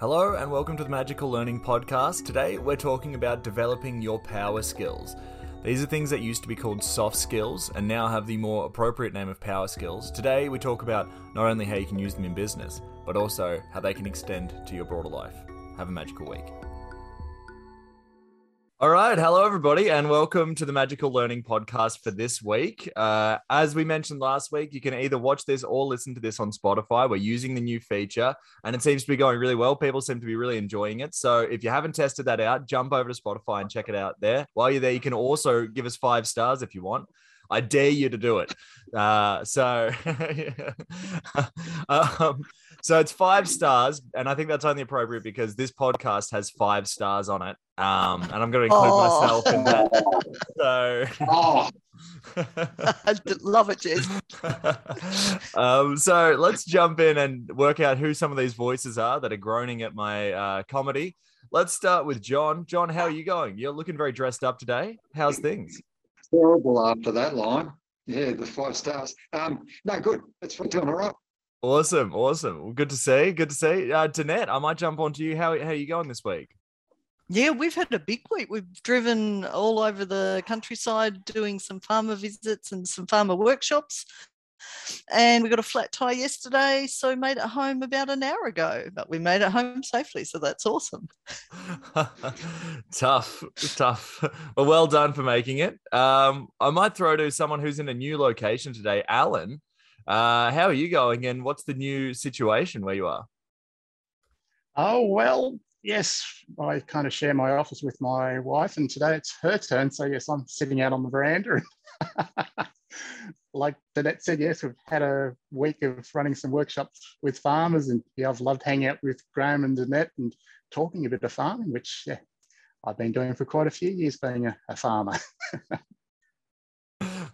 Hello, and welcome to the Magical Learning Podcast. Today, we're talking about developing your power skills. These are things that used to be called soft skills and now have the more appropriate name of power skills. Today, we talk about not only how you can use them in business, but also how they can extend to your broader life. Have a magical week. All right. Hello, everybody, and welcome to the Magical Learning Podcast for this week. Uh, as we mentioned last week, you can either watch this or listen to this on Spotify. We're using the new feature, and it seems to be going really well. People seem to be really enjoying it. So if you haven't tested that out, jump over to Spotify and check it out there. While you're there, you can also give us five stars if you want. I dare you to do it. Uh, so, um, so it's five stars, and I think that's only appropriate because this podcast has five stars on it, um, and I'm going to include oh. myself in that. So, oh. I love it, Jez. um, so let's jump in and work out who some of these voices are that are groaning at my uh, comedy. Let's start with John. John, how are you going? You're looking very dressed up today. How's things? Horrible after that line. Yeah, the five stars. Um, no, good. It's doing all right. Awesome, awesome. Well, good to see. Good to see. Uh, Danette, I might jump onto you. How, how are you going this week? Yeah, we've had a big week. We've driven all over the countryside doing some farmer visits and some farmer workshops. And we got a flat tire yesterday, so made it home about an hour ago. But we made it home safely, so that's awesome. tough, tough. Well, well done for making it. Um, I might throw to someone who's in a new location today, Alan. Uh, how are you going, and what's the new situation where you are? Oh well, yes, I kind of share my office with my wife, and today it's her turn. So yes, I'm sitting out on the veranda. like Danette said, yes, we've had a week of running some workshops with farmers, and yeah, I've loved hanging out with Graham and Danette and talking a bit of farming, which yeah, I've been doing for quite a few years, being a, a farmer.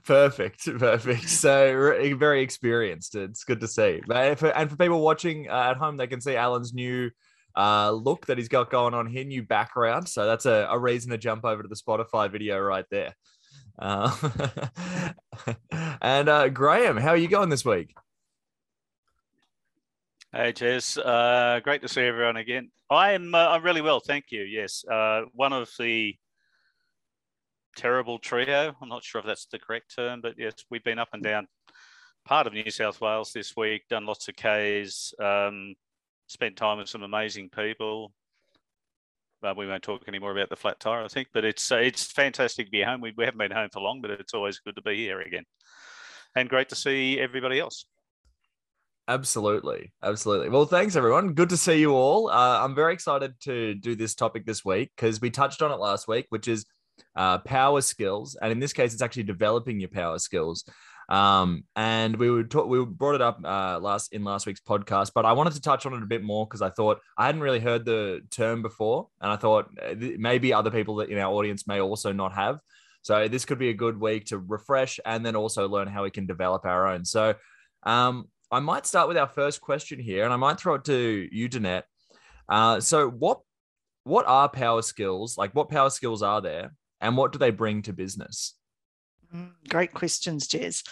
Perfect, perfect. So very experienced. It's good to see. And for, and for people watching uh, at home, they can see Alan's new uh, look that he's got going on here, new background. So that's a, a reason to jump over to the Spotify video right there. Uh, and uh, Graham, how are you going this week? Hey, Jez. Uh, great to see everyone again. I am. Uh, I'm really well, thank you. Yes, one of the terrible trio. I'm not sure if that's the correct term, but yes, we've been up and down part of New South Wales this week, done lots of Ks, um, spent time with some amazing people. But we won't talk anymore about the flat tire, I think. But it's uh, it's fantastic to be home. We, we haven't been home for long, but it's always good to be here again, and great to see everybody else. Absolutely. Absolutely. Well, thanks, everyone. Good to see you all. Uh, I'm very excited to do this topic this week because we touched on it last week, which is uh, power skills, and in this case, it's actually developing your power skills. Um, and we would talk, we brought it up uh, last in last week's podcast, but I wanted to touch on it a bit more because I thought I hadn't really heard the term before, and I thought uh, maybe other people that in our audience may also not have. So this could be a good week to refresh and then also learn how we can develop our own. So um, I might start with our first question here, and I might throw it to you, Danette. Uh, so what what are power skills? Like, what power skills are there, and what do they bring to business? Mm, great questions, Jez.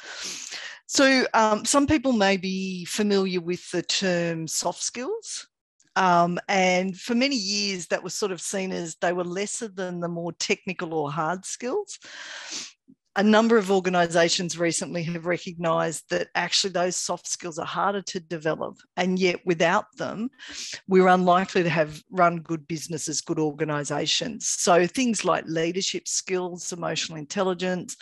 So, um, some people may be familiar with the term soft skills. Um, and for many years, that was sort of seen as they were lesser than the more technical or hard skills a number of organizations recently have recognized that actually those soft skills are harder to develop and yet without them we're unlikely to have run good businesses good organizations. So things like leadership skills emotional intelligence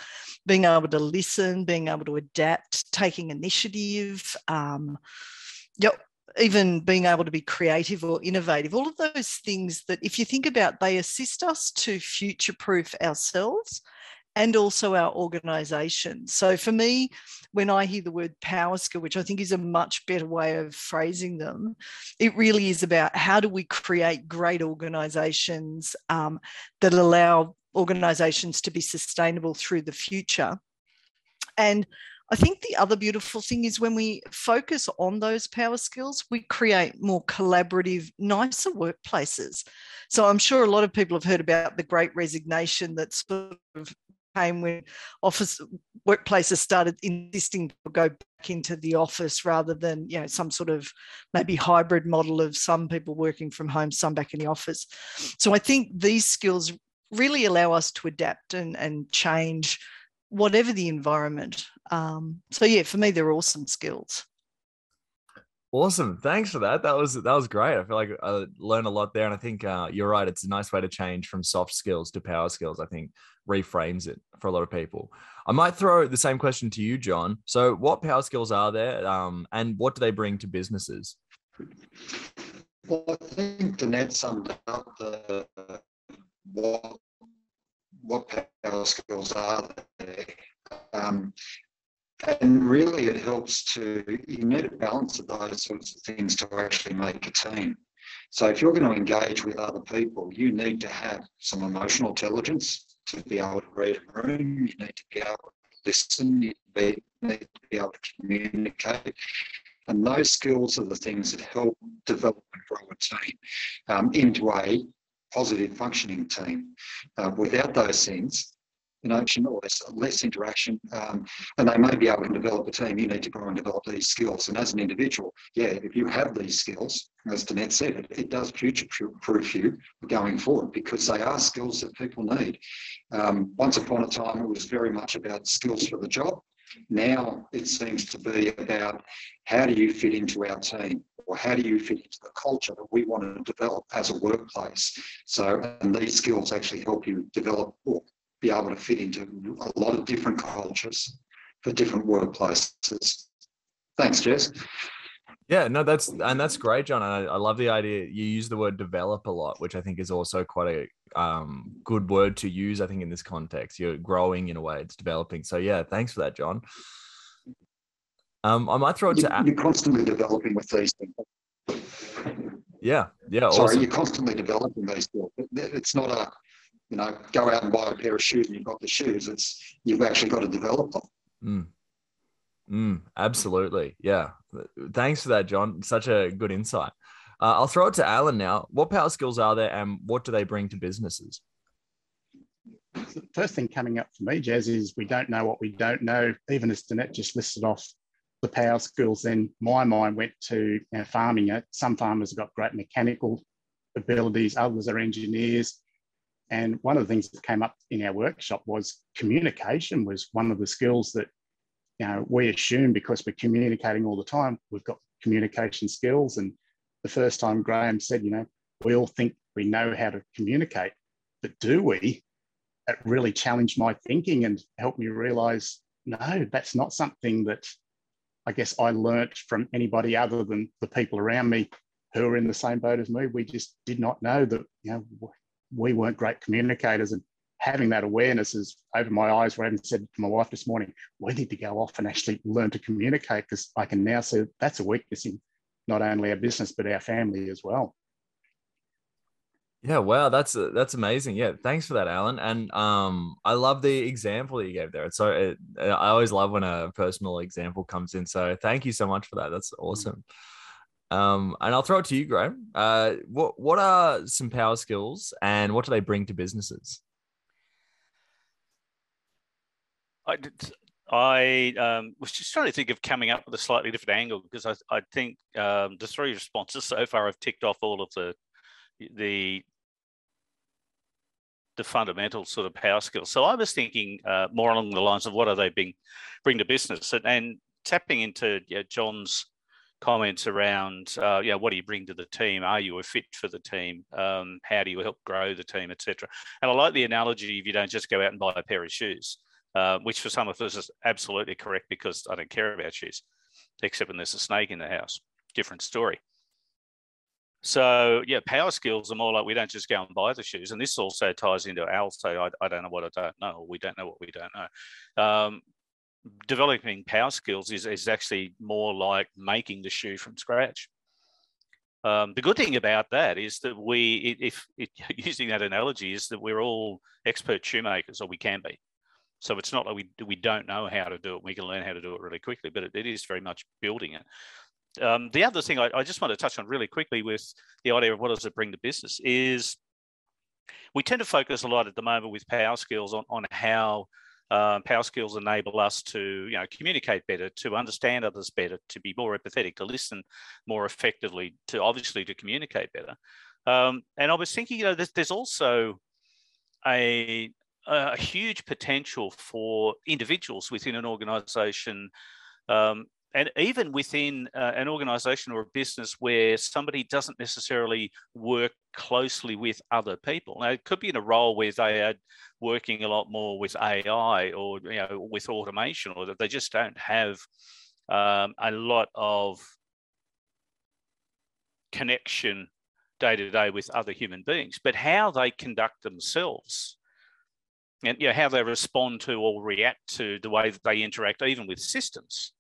being able to listen being able to adapt taking initiative um, yep even being able to be creative or innovative, all of those things that, if you think about, they assist us to future proof ourselves and also our organization. So for me, when I hear the word power skill, which I think is a much better way of phrasing them, it really is about how do we create great organizations um, that allow organizations to be sustainable through the future. And I think the other beautiful thing is when we focus on those power skills, we create more collaborative, nicer workplaces. So I'm sure a lot of people have heard about the great resignation that sort of came when office workplaces started insisting to go back into the office rather than you know some sort of maybe hybrid model of some people working from home some back in the office. So i think these skills really allow us to adapt and, and change whatever the environment. Um, so yeah for me they're awesome skills Awesome. Thanks for that. That was that was great. I feel like I learned a lot there, and I think uh, you're right. It's a nice way to change from soft skills to power skills. I think reframes it for a lot of people. I might throw the same question to you, John. So, what power skills are there, um, and what do they bring to businesses? Well, I think Danette summed up the what what power skills are there. Um, and really, it helps to, you need a balance of those sorts of things to actually make a team. So, if you're going to engage with other people, you need to have some emotional intelligence to be able to read a room, you need to be able to listen, you need to be able to communicate. And those skills are the things that help develop and grow a team um, into a positive functioning team. Uh, without those things, interaction or less, less interaction, um, and they may be able to develop a team. You need to grow and develop these skills. And as an individual, yeah, if you have these skills, as Danette said, it, it does future-proof you going forward because they are skills that people need. Um, once upon a time, it was very much about skills for the job. Now it seems to be about how do you fit into our team or how do you fit into the culture that we want to develop as a workplace. So, and these skills actually help you develop or be able to fit into a lot of different cultures for different workplaces. Thanks, Jez. Yeah, no, that's and that's great, John. And I, I, love the idea you use the word develop a lot, which I think is also quite a um, good word to use. I think in this context, you're growing in a way, it's developing. So yeah, thanks for that, John. Um, I might throw it you, to you're constantly developing with these things. Yeah, yeah. Sorry, awesome. you're constantly developing these skills. It's not a you know, go out and buy a pair of shoes and you've got the shoes. It's you've actually got to develop them. Mm. Mm, absolutely. Yeah. Thanks for that, John. Such a good insight. Uh, I'll throw it to Alan now. What power skills are there and what do they bring to businesses? The first thing coming up for me, Jez, is we don't know what we don't know. Even as Danette just listed off the power skills, then my mind went to you know, farming. Some farmers have got great mechanical abilities, others are engineers, and one of the things that came up in our workshop was communication was one of the skills that you know we assume because we're communicating all the time, we've got communication skills. And the first time Graham said, you know, we all think we know how to communicate, but do we? It really challenged my thinking and helped me realize, no, that's not something that I guess I learnt from anybody other than the people around me who are in the same boat as me. We just did not know that, you know, we weren't great communicators and having that awareness has opened my eyes where I even said to my wife this morning, we need to go off and actually learn to communicate because I can now see that's a weakness in not only our business, but our family as well. Yeah, wow, that's that's amazing. Yeah, thanks for that, Alan. And um, I love the example that you gave there. It's so it, I always love when a personal example comes in. So thank you so much for that. That's awesome. Mm-hmm. Um, and I'll throw it to you, Graham. Uh, what what are some power skills, and what do they bring to businesses? I I um, was just trying to think of coming up with a slightly different angle because I, I think um, the three responses so far have ticked off all of the the the fundamental sort of power skills. So I was thinking uh, more along the lines of what are they being bring to business and, and tapping into yeah, John's comments around, uh, you know, what do you bring to the team? Are you a fit for the team? Um, how do you help grow the team, etc. And I like the analogy if you don't just go out and buy a pair of shoes, uh, which for some of us is absolutely correct because I don't care about shoes, except when there's a snake in the house. Different story. So yeah, power skills are more like we don't just go and buy the shoes, and this also ties into Al say I, I don't know what I don't know, or we don't know what we don't know. Um, developing power skills is, is actually more like making the shoe from scratch. Um, the good thing about that is that we, if, if, using that analogy, is that we're all expert shoemakers, or we can be. So it's not like we we don't know how to do it. We can learn how to do it really quickly, but it, it is very much building it. Um, the other thing I, I, just want to touch on really quickly with the idea of what does it bring to business is we tend to focus a lot at the moment with power skills on, on how uh, power skills enable us to you know communicate better to understand others better to be more empathetic to listen more effectively to obviously to communicate better. Um, and i was thinking you know there's, there's also a, a huge potential for individuals within an organization um, and even within uh, an organization or a business where somebody doesn't necessarily work closely with other people. Now, it could be in a role where they are working a lot more with AI or you know with automation, or that they just don't have um, a lot of connection day to day with other human beings. But how they conduct themselves and you know, how they respond to or react to the way that they interact, even with systems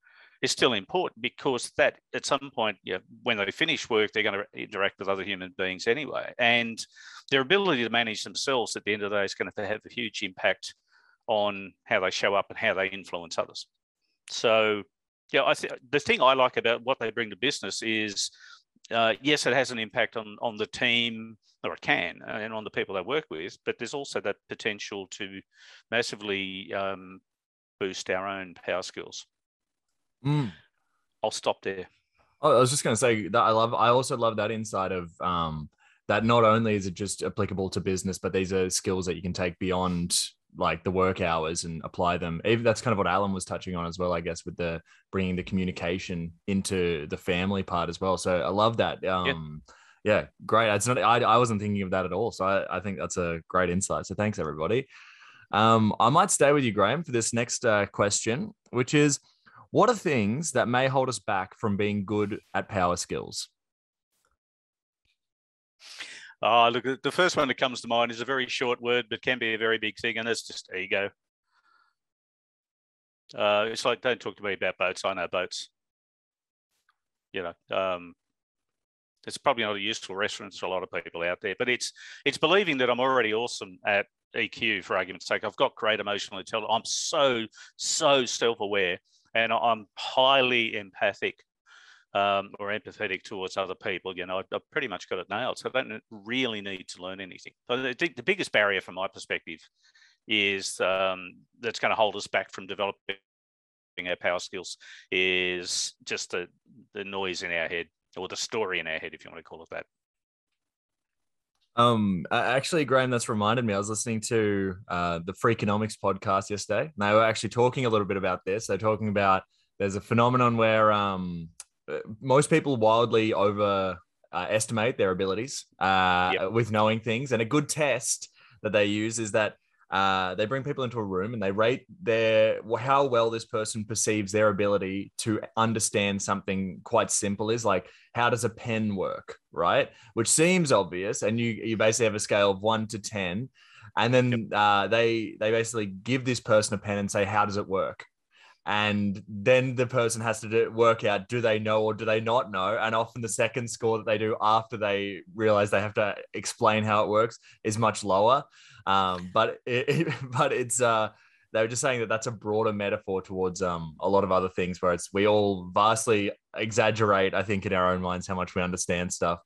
is still important because that at some point, you know, when they finish work, they're going to interact with other human beings anyway. And their ability to manage themselves at the end of the day is going to have a huge impact on how they show up and how they influence others. So, yeah, I think the thing I like about what they bring to business is, uh, yes, it has an impact on on the team, or it can, and on the people they work with. But there's also that potential to massively um, boost our own power skills. Mm. I'll stop there. Oh, I was just going to say that I love. I also love that insight of um, that. Not only is it just applicable to business, but these are skills that you can take beyond like the work hours and apply them. Even that's kind of what Alan was touching on as well, I guess, with the bringing the communication into the family part as well. So I love that. Um, yeah. yeah, great. It's not. I, I wasn't thinking of that at all. So I, I think that's a great insight. So thanks everybody. Um, I might stay with you, Graham, for this next uh, question, which is what are things that may hold us back from being good at power skills? Oh, look, the first one that comes to mind is a very short word, but can be a very big thing, and that's just ego. Uh, it's like, don't talk to me about boats. I know boats. You know, um, it's probably not a useful reference for a lot of people out there, but it's it's believing that I'm already awesome at EQ, for argument's sake. I've got great emotional intelligence. I'm so so self-aware and I'm highly empathic um, or empathetic towards other people. You know, I've, I've, pretty much got it nailed, so I don't really need to learn anything. But the, the biggest barrier from my perspective is um, that's going to hold us back from developing our power skills is just the the noise in our head or the story in our head, if you want to call it that. Um, actually, Graham, that's reminded me. I was listening to uh, the Freakonomics podcast yesterday, and they were actually talking a little bit about this. They're talking about there's a phenomenon where um, uh, most people wildly over uh, estimate their abilities uh, yep. with knowing things, and a good test that they use is that uh, they bring people into a room and they rate their how well this person perceives their ability to understand something quite simple is like how does a pen work right? Which seems obvious and you you basically have a scale of 1 to 10 and then uh, they they basically give this person a pen and say how does it work and then the person has to do, work out do they know or do they not know? And often the second score that they do after they realize they have to explain how it works is much lower. Um, but it, it, but it's uh they were just saying that that's a broader metaphor towards um a lot of other things where it's we all vastly exaggerate i think in our own minds how much we understand stuff.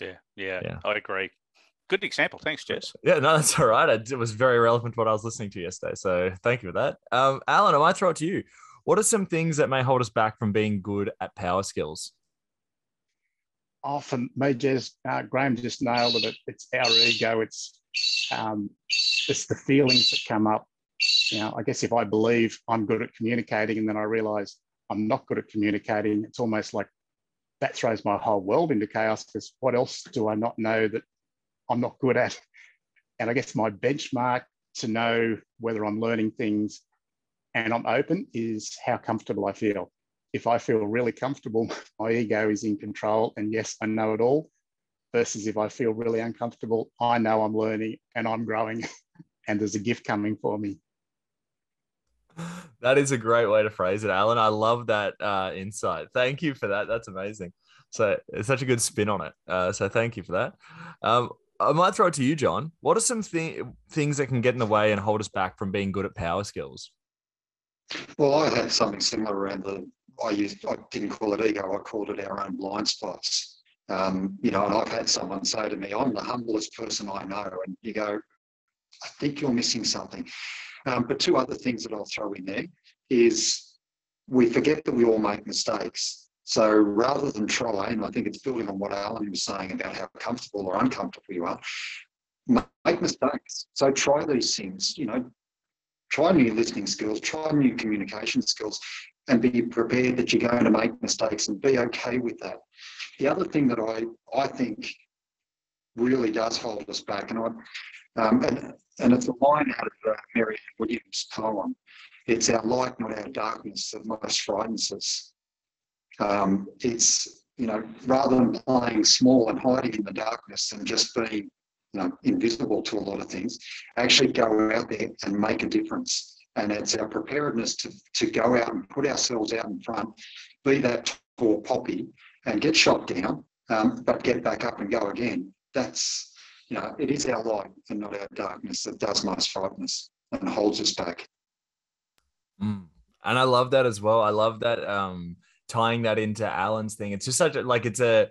Yeah yeah, yeah. i agree good example. Thanks, Jez. Yeah, no, that's all right. It was very relevant to what I was listening to yesterday. So thank you for that. Um, Alan, I might throw it to you. What are some things that may hold us back from being good at power skills? Often, me, Jez, uh, Graham just nailed it. It's our ego. It's um, it's the feelings that come up. You know, I guess if I believe I'm good at communicating and then I realize I'm not good at communicating, it's almost like that throws my whole world into chaos because what else do I not know that I'm not good at. And I guess my benchmark to know whether I'm learning things and I'm open is how comfortable I feel. If I feel really comfortable, my ego is in control, and yes, I know it all. Versus if I feel really uncomfortable, I know I'm learning and I'm growing, and there's a gift coming for me. That is a great way to phrase it, Alan. I love that uh, insight. Thank you for that. That's amazing. So it's such a good spin on it. Uh, so thank you for that. Um, I might throw it to you, John. What are some th- things that can get in the way and hold us back from being good at power skills? Well, I had something similar around the. I used. I didn't call it ego. I called it our own blind spots. Um, you know, and I've had someone say to me, I'm the humblest person I know. And you go, I think you're missing something. Um, but two other things that I'll throw in there is we forget that we all make mistakes. So rather than try, and I think it's building on what Alan was saying about how comfortable or uncomfortable you are, make mistakes. So try these things, you know, try new listening skills, try new communication skills, and be prepared that you're going to make mistakes and be okay with that. The other thing that I, I think really does hold us back, and I, um, and, and it's a line out of uh, Marianne Williams' poem. It's our light, not our darkness, that most frightens us. Um, it's you know rather than playing small and hiding in the darkness and just being you know invisible to a lot of things, actually go out there and make a difference. And it's our preparedness to to go out and put ourselves out in front, be that tall poppy, and get shot down, um, but get back up and go again. That's you know, it is our light and not our darkness that does most frighten us and holds us back. Mm. And I love that as well. I love that um, tying that into Alan's thing. It's just such a like it's a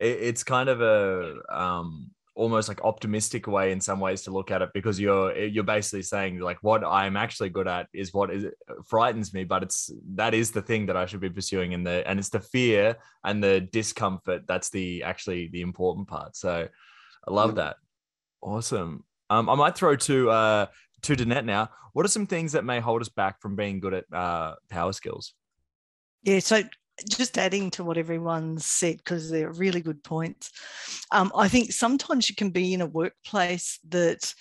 it, it's kind of a um almost like optimistic way in some ways to look at it because you're you're basically saying like what I'm actually good at is what is frightens me but it's that is the thing that I should be pursuing in the and it's the fear and the discomfort that's the actually the important part so I love that Awesome. Um, I might throw to uh, to Danette now. What are some things that may hold us back from being good at uh, power skills? Yeah, so just adding to what everyone said because they're really good points. Um, I think sometimes you can be in a workplace that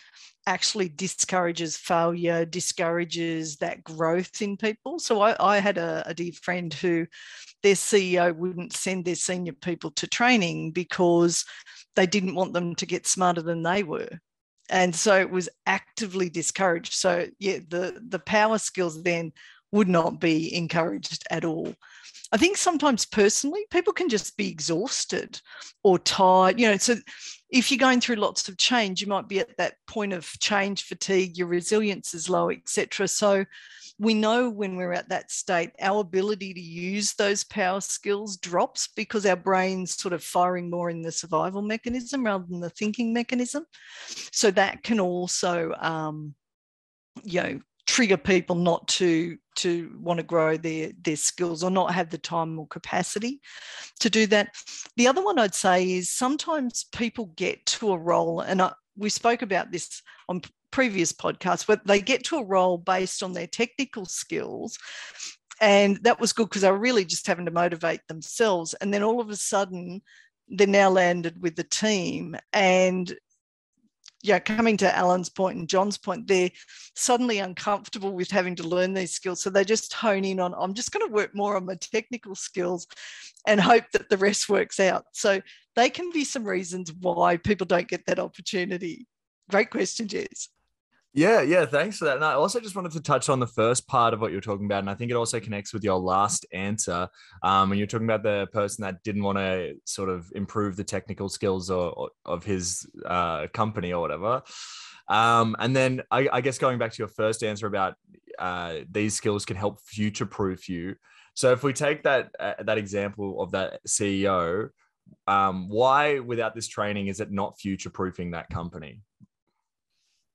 actually discourages failure, discourages that growth in people. So I, I had a, a, dear friend who their CEO wouldn't send their senior people to training because they didn't want them to get smarter than they were. And so it was actively discouraged. So yeah, the, the power skills then would not be encouraged at all. I think sometimes personally, people can just be exhausted or tired. You know, so if you're going through lots of change, you might be at that point of change fatigue, your resilience is low, etc. So we know when we're at that state, our ability to use those power skills drops because our brain's sort of firing more in the survival mechanism rather than the thinking mechanism. So that can also, um, you know, trigger people not to to want to grow their their skills or not have the time or capacity to do that. The other one i'd say is sometimes people get to a role and I, we spoke about this on previous podcasts where they get to a role based on their technical skills and that was good because they were really just having to motivate themselves and then all of a sudden they're now landed with the team and yeah, coming to Alan's point and John's point, they're suddenly uncomfortable with having to learn these skills. So they just hone in on, I'm just going to work more on my technical skills and hope that the rest works out. So they can be some reasons why people don't get that opportunity. Great question, Jez. Yeah, yeah, thanks for that. And I also just wanted to touch on the first part of what you're talking about, and I think it also connects with your last answer. Um, when you're talking about the person that didn't want to sort of improve the technical skills or, or of his uh, company or whatever. Um, and then I, I, guess going back to your first answer about uh, these skills can help future proof you. So if we take that uh, that example of that CEO, um, why without this training is it not future proofing that company?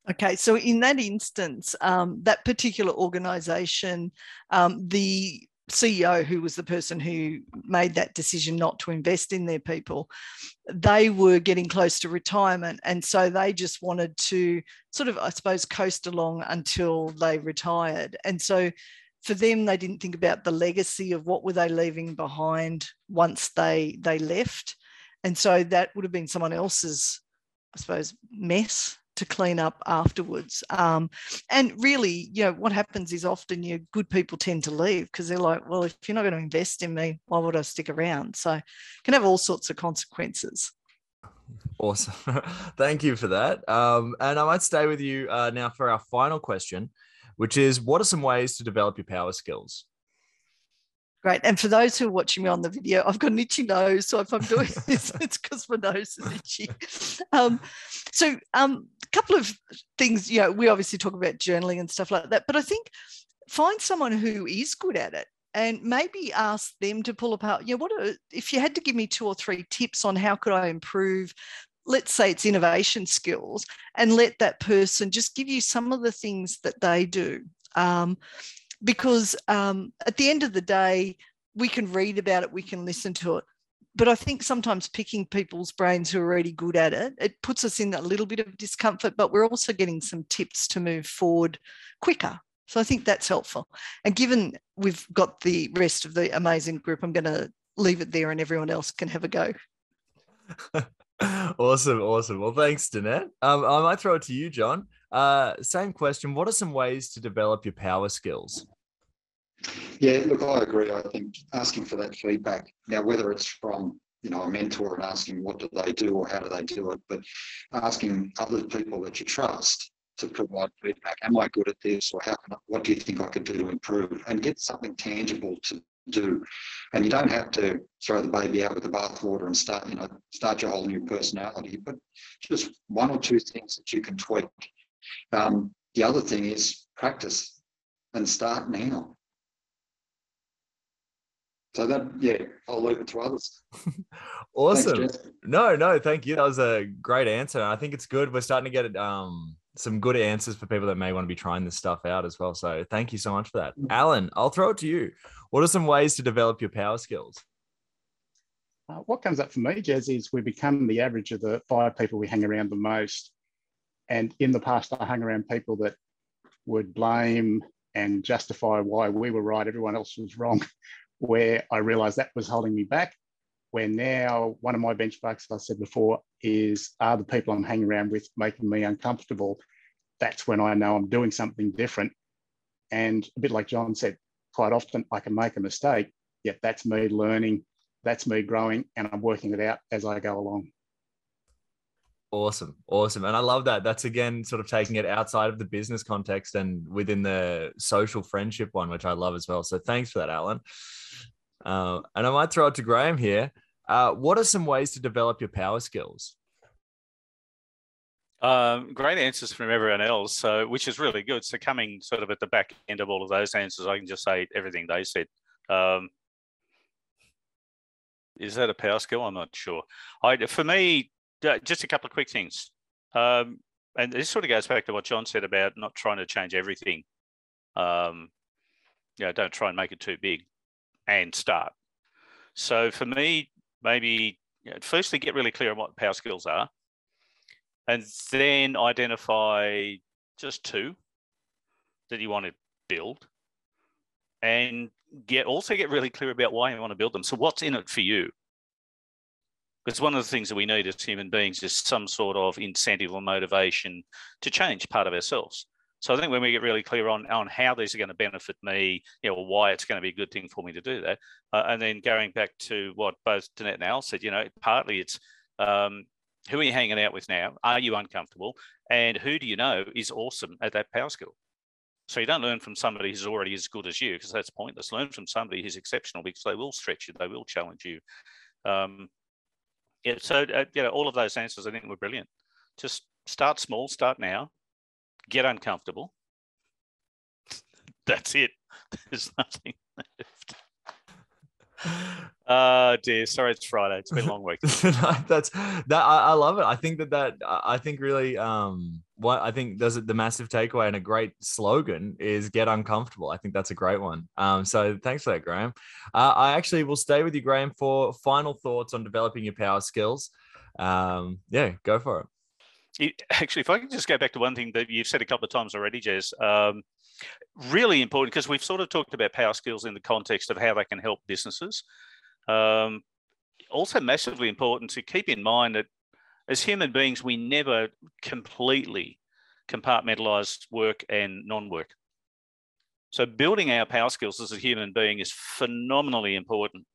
Okay, so in that instance, um, that particular organization, um, the CEO, who was the person who made that decision not to invest in their people, they were getting close to retirement. And so they just wanted to sort of, I suppose, coast along until they retired. And so for them, they didn't think about the legacy of what were they leaving behind once they they left. And so that would have been someone else's, I suppose, mess to clean up afterwards. Um, and really, you know, what happens is often your good people tend to leave because they're like, well, if you're not going to invest in me, why would I stick around? So it can have all sorts of consequences. Awesome. Thank you for that. Um, and I might stay with you uh, now for our final question, which is what are some ways to develop your power skills? Great. And for those who are watching me on the video, I've got an itchy nose. So if I'm doing this, it's because my nose is itchy. Um, so um, couple of things, you know, we obviously talk about journaling and stuff like that, but I think find someone who is good at it and maybe ask them to pull apart. You know, what are, if you had to give me two or three tips on how could I improve? Let's say it's innovation skills, and let that person just give you some of the things that they do. Um, because um, at the end of the day, we can read about it, we can listen to it. But I think sometimes picking people's brains who are already good at it, it puts us in a little bit of discomfort, but we're also getting some tips to move forward quicker. So I think that's helpful. And given we've got the rest of the amazing group, I'm going to leave it there and everyone else can have a go. awesome, awesome. Well, thanks, Danette. Um, I might throw it to you, John. Uh, same question. What are some ways to develop your power skills? Yeah, look, I agree. I think asking for that feedback now, whether it's from you know a mentor and asking what do they do or how do they do it, but asking other people that you trust to provide feedback. Am I good at this, or how can I, what do you think I could do to improve? And get something tangible to do. And you don't have to throw the baby out with the bathwater and start you know start your whole new personality, but just one or two things that you can tweak. Um, the other thing is practice and start now. So that, yeah, I'll leave it to others. awesome. Thanks, no, no, thank you. That was a great answer. I think it's good. We're starting to get um, some good answers for people that may want to be trying this stuff out as well. So thank you so much for that. Mm. Alan, I'll throw it to you. What are some ways to develop your power skills? Uh, what comes up for me, Jez, is we become the average of the five people we hang around the most. And in the past, I hung around people that would blame and justify why we were right, everyone else was wrong where I realized that was holding me back. Where now one of my benchmarks, I said before, is are the people I'm hanging around with making me uncomfortable? That's when I know I'm doing something different. And a bit like John said, quite often I can make a mistake, yet that's me learning, that's me growing, and I'm working it out as I go along. Awesome. Awesome. And I love that. That's again sort of taking it outside of the business context and within the social friendship one, which I love as well. So thanks for that, Alan. Uh, and I might throw it to Graham here. Uh, what are some ways to develop your power skills? Um, great answers from everyone else, so which is really good. So coming sort of at the back end of all of those answers, I can just say everything they said. Um, is that a power skill? I'm not sure. I, for me, just a couple of quick things. Um, and this sort of goes back to what John said about not trying to change everything. Um, you know, don't try and make it too big and start. So for me, maybe you know, firstly get really clear on what power skills are, and then identify just two that you want to build, and get also get really clear about why you want to build them. So what's in it for you? Because one of the things that we need as human beings is some sort of incentive or motivation to change part of ourselves. So I think when we get really clear on, on how these are going to benefit me, you know, why it's going to be a good thing for me to do that, uh, and then going back to what both Danette and Al said, you know, partly it's um, who are you hanging out with now? Are you uncomfortable? And who do you know is awesome at that power skill? So you don't learn from somebody who's already as good as you because that's pointless. Learn from somebody who's exceptional because they will stretch you, they will challenge you. Um, yeah, so uh, you know, all of those answers I think were brilliant. Just start small, start now, get uncomfortable. That's it. There's nothing left. Uh dear, sorry, it's Friday. It's been a long week. That's that. I, I, love it. I think that that I think really um what I think does it the massive takeaway and a great slogan is get uncomfortable. I think that's a great one. Um, so thanks for that, Graham. Uh, I actually will stay with you, Graham, for final thoughts on developing your power skills. Um, yeah, go for it. it. Actually, if I can just go back to one thing that you've said a couple of times already, Jez. Um, really important because we've sort of talked about power skills in the context of how they can help businesses. Um, also, massively important to keep in mind that as human beings, we never completely compartmentalize work and non work. So, building our power skills as a human being is phenomenally important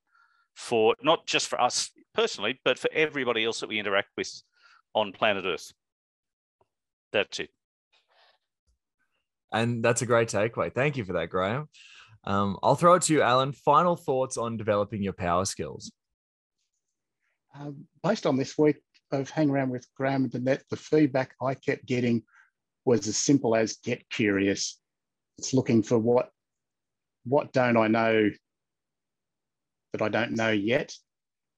for not just for us personally, but for everybody else that we interact with on planet Earth. That's it. And that's a great takeaway. Thank you for that, Graham. Um, I'll throw it to you, Alan. Final thoughts on developing your power skills. Um, based on this week of hanging around with Graham and Danette, the feedback I kept getting was as simple as get curious. It's looking for what what don't I know that I don't know yet.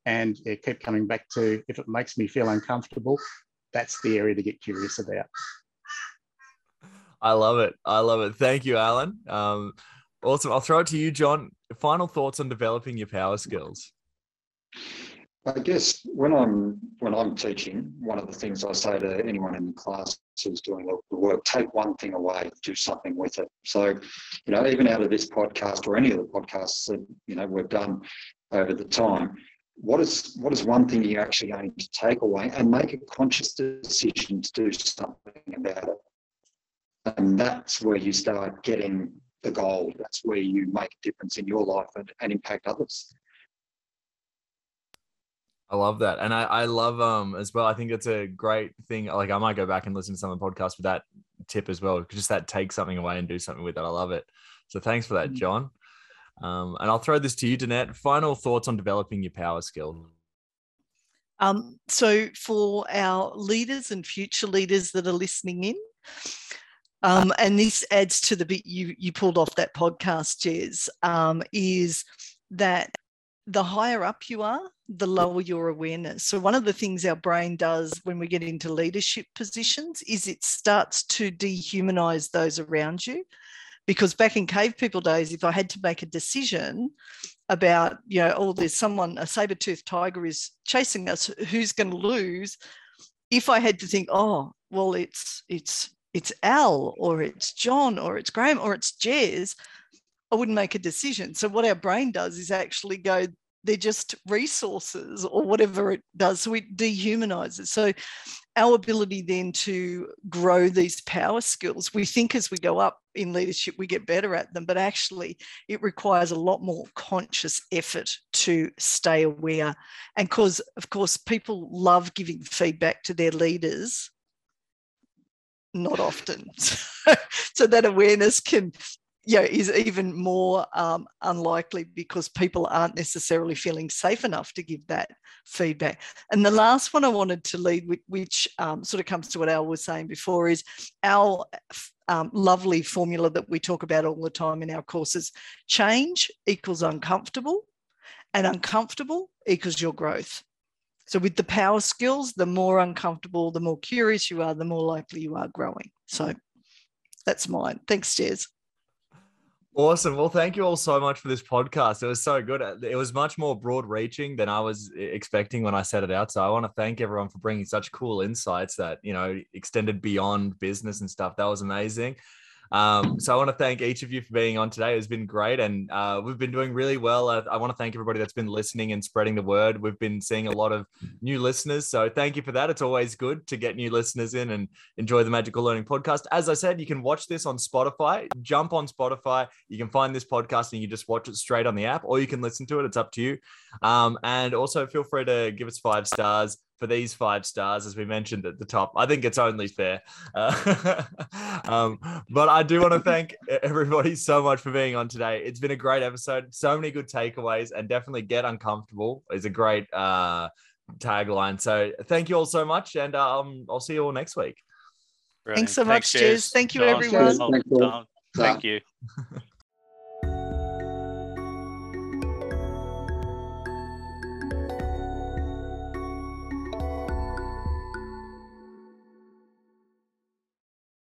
And it keep coming back to if it makes me feel uncomfortable, that's the area to get curious about. I love it. I love it. Thank you, Alan. Um, awesome. I'll throw it to you, John. Final thoughts on developing your power skills. I guess when I'm when I'm teaching, one of the things I say to anyone in the class who's doing the work, take one thing away, do something with it. So, you know, even out of this podcast or any of the podcasts that you know we've done over the time, what is what is one thing you're actually going to take away and make a conscious decision to do something about it? And that's where you start getting the gold. That's where you make a difference in your life and, and impact others. I love that. And I, I love um as well. I think it's a great thing. Like I might go back and listen to some of the podcasts with that tip as well. Just that take something away and do something with it. I love it. So thanks for that, mm. John. Um, and I'll throw this to you, Danette. Final thoughts on developing your power skill. Um, so for our leaders and future leaders that are listening in, um, and this adds to the bit you you pulled off that podcast, Jez, um, is that the higher up you are, the lower your awareness. So, one of the things our brain does when we get into leadership positions is it starts to dehumanize those around you. Because back in cave people days, if I had to make a decision about, you know, oh, there's someone, a saber toothed tiger is chasing us, who's going to lose? If I had to think, oh, well, it's, it's, it's Al or it's John or it's Graham or it's Jez, I wouldn't make a decision. So what our brain does is actually go, they're just resources or whatever it does. So it dehumanizes. So our ability then to grow these power skills, we think as we go up in leadership, we get better at them, but actually it requires a lot more conscious effort to stay aware. And because, of course, people love giving feedback to their leaders not often. so that awareness can yeah, is even more um, unlikely because people aren't necessarily feeling safe enough to give that feedback. And the last one I wanted to lead with, which um, sort of comes to what Al was saying before, is our um, lovely formula that we talk about all the time in our courses change equals uncomfortable, and uncomfortable equals your growth. So, with the power skills, the more uncomfortable, the more curious you are, the more likely you are growing. So, that's mine. Thanks, Jez. Awesome. Well, thank you all so much for this podcast. It was so good. It was much more broad reaching than I was expecting when I set it out. So I want to thank everyone for bringing such cool insights that, you know, extended beyond business and stuff. That was amazing. Um, so I want to thank each of you for being on today. It's been great, and uh, we've been doing really well. I, I want to thank everybody that's been listening and spreading the word. We've been seeing a lot of new listeners, so thank you for that. It's always good to get new listeners in and enjoy the Magical Learning Podcast. As I said, you can watch this on Spotify. Jump on Spotify. You can find this podcast and you just watch it straight on the app, or you can listen to it. It's up to you. Um, and also feel free to give us five stars for these five stars, as we mentioned at the top. I think it's only fair. Uh, um, but I do want to thank everybody so much for being on today. It's been a great episode. So many good takeaways, and definitely get uncomfortable is a great uh, tagline. So thank you all so much, and um, I'll see you all next week. Brilliant. Thanks so much, Jez. Thank you, everyone. Thank you. Thank you.